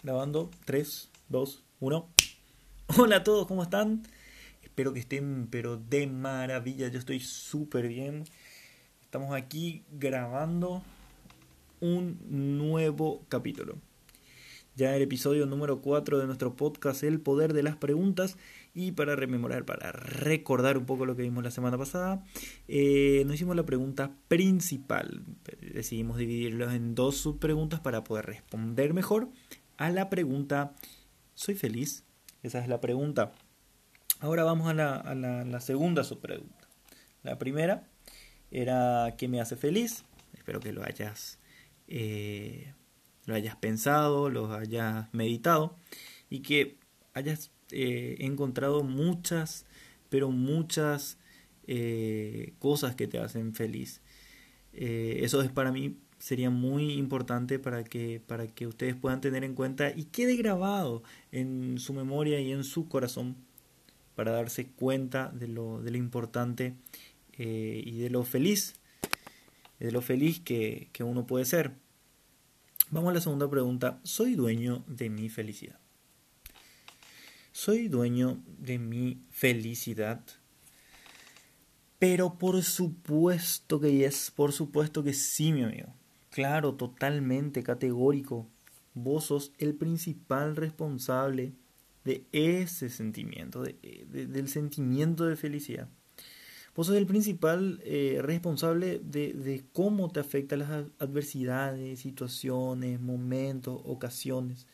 Grabando 3, 2, 1. Hola a todos, ¿cómo están? Espero que estén pero de maravilla. Yo estoy súper bien. Estamos aquí grabando un nuevo capítulo. Ya el episodio número 4 de nuestro podcast El Poder de las Preguntas. Y para rememorar, para recordar un poco lo que vimos la semana pasada, eh, nos hicimos la pregunta principal. Decidimos dividirlos en dos subpreguntas para poder responder mejor a la pregunta ¿Soy feliz? Esa es la pregunta. Ahora vamos a la, segunda subpregunta. La primera era ¿qué me hace feliz? Espero que lo hayas, eh, lo hayas pensado, lo hayas meditado y que hayas eh, encontrado muchas, pero muchas eh, cosas que te hacen feliz. eso es para mí sería muy importante para que, para que ustedes puedan tener en cuenta y quede grabado en su memoria y en su corazón para darse cuenta de lo, de lo importante eh, y de lo feliz, de lo feliz que, que uno puede ser. Vamos a la segunda pregunta. ¿Soy dueño de mi felicidad? ¿Soy dueño de mi felicidad? Pero por supuesto que es, por supuesto que sí, mi amigo claro, totalmente categórico. Vos sos el principal responsable de ese sentimiento, del sentimiento de felicidad. Vos sos el principal eh, responsable de, cómo te afectan las adversidades, situaciones, momentos, ocasiones.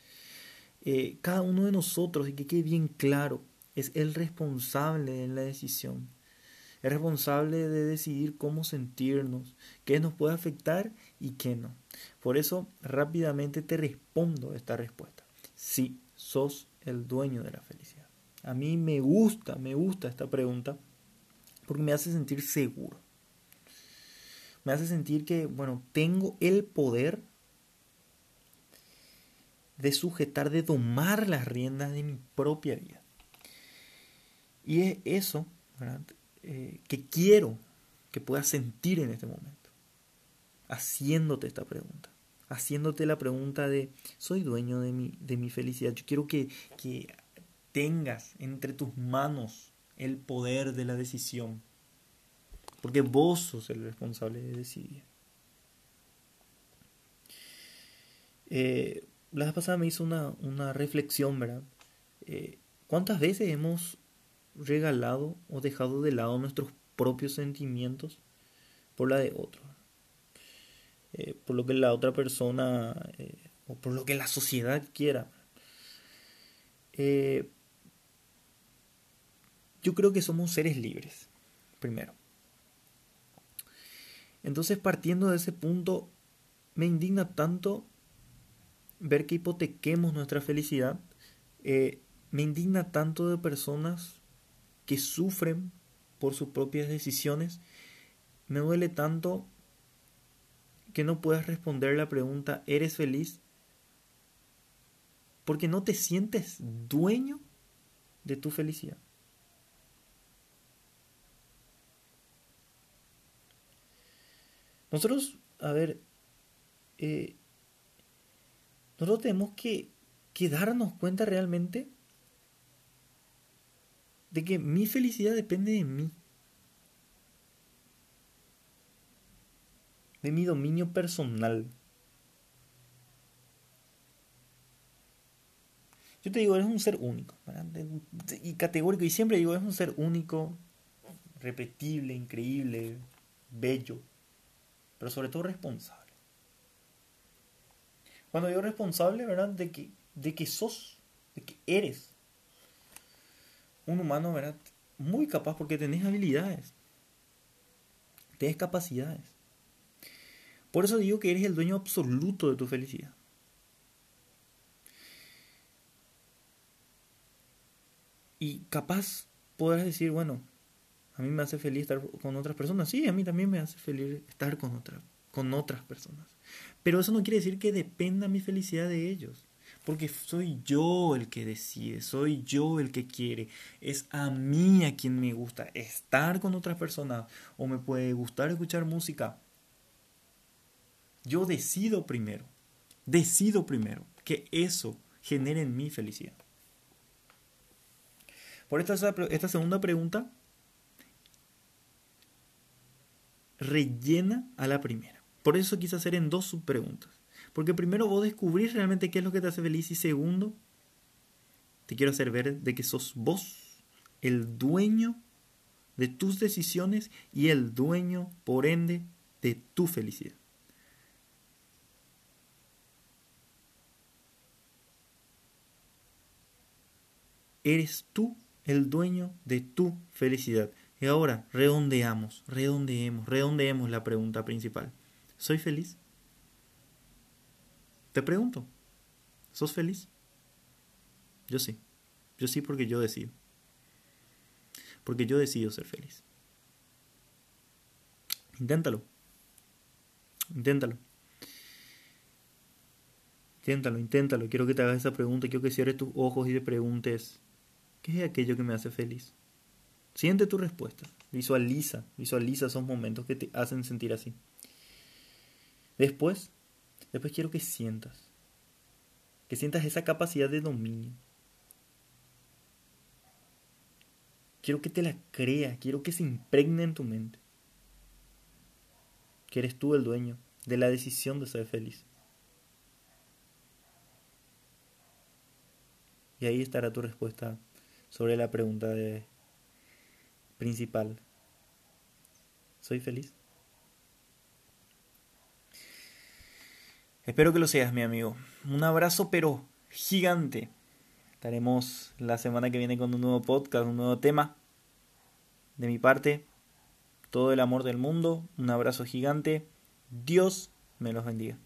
Eh, cada uno de nosotros, y que quede bien claro, es el responsable de la decisión. Es responsable de decidir cómo sentirnos, qué nos puede afectar y qué no. Por eso rápidamente te respondo esta respuesta. Sí, sos el dueño de la felicidad. A mí me gusta, me gusta esta pregunta porque me hace sentir seguro. Me hace sentir que, bueno, tengo el poder de sujetar, de domar las riendas de mi propia vida. Y es eso eh, que quiero que puedas sentir en este momento haciéndote esta pregunta. Haciéndote la pregunta de, ¿soy dueño de mi, de mi felicidad? Yo quiero que, que tengas entre tus manos el poder de la decisión. Porque vos sos el responsable de decidir. Eh, la vez pasada me hizo una, una reflexión, ¿verdad? Eh, ¿Cuántas veces hemos regalado o dejado de lado nuestros propios sentimientos por la de otros? Eh, por lo que la otra persona eh, o por lo que la sociedad quiera. Eh, yo creo que somos seres libres, primero. Entonces, partiendo de ese punto, me indigna tanto ver que hipotequemos nuestra felicidad. me indigna tanto de personas que sufren por sus propias decisiones. Me duele tanto que no puedas responder la pregunta ¿eres feliz? Porque no te sientes dueño de tu felicidad. Nosotros, a ver, eh, nosotros tenemos que, que darnos cuenta realmente de que mi felicidad depende de mí. de mi dominio personal. Yo te digo, eres un ser único, y categórico, y siempre digo, eres un ser único, repetible, increíble, bello, pero sobre todo responsable. Cuando digo responsable, ¿verdad? De que, de que sos, de que eres un humano, ¿verdad? Muy capaz porque tenés habilidades, tenés capacidades. Por eso digo que eres el dueño absoluto de tu felicidad. Y capaz podrás decir, bueno, a mí me hace feliz estar con otras personas. Sí, a mí también me hace feliz estar con, con otras personas. Pero eso no quiere decir que dependa mi felicidad de ellos. Porque soy yo el que decide, soy yo el que quiere. Es a mí a quien me gusta estar con otras personas. O me puede gustar escuchar música. Yo decido primero, decido primero que eso generen mi felicidad. Por esta, esta segunda pregunta rellena a la primera. Por eso quise hacer en dos subpreguntas. Porque primero vos descubrís realmente qué es lo que te hace feliz y segundo, te quiero hacer ver de que sos vos el dueño de tus decisiones y el dueño, por ende, de tu felicidad. Eres tú el dueño de tu felicidad. Y ahora, redondeamos, redondeemos, redondeemos la pregunta principal. ¿Soy feliz? Te pregunto, ¿sos feliz? Yo sí. Yo sí porque yo decido. Porque yo decido ser feliz. Inténtalo. Inténtalo. Inténtalo, inténtalo. Quiero que te hagas esa pregunta. Quiero que cierres tus ojos y te preguntes, ¿qué es aquello que me hace feliz? Siente tu respuesta. Visualiza, visualiza esos momentos que te hacen sentir así. Después, después quiero que sientas. Que sientas esa capacidad de dominio. Quiero que te la creas, quiero que se impregne en tu mente. Que eres tú el dueño de la decisión de ser feliz. Y ahí estará tu respuesta sobre la pregunta principal. ¿Soy feliz? Espero que lo seas, mi amigo. Un abrazo, pero gigante. Estaremos la semana que viene con un nuevo podcast, un nuevo tema. De mi parte, todo el amor del mundo. Un abrazo gigante. Dios me los bendiga.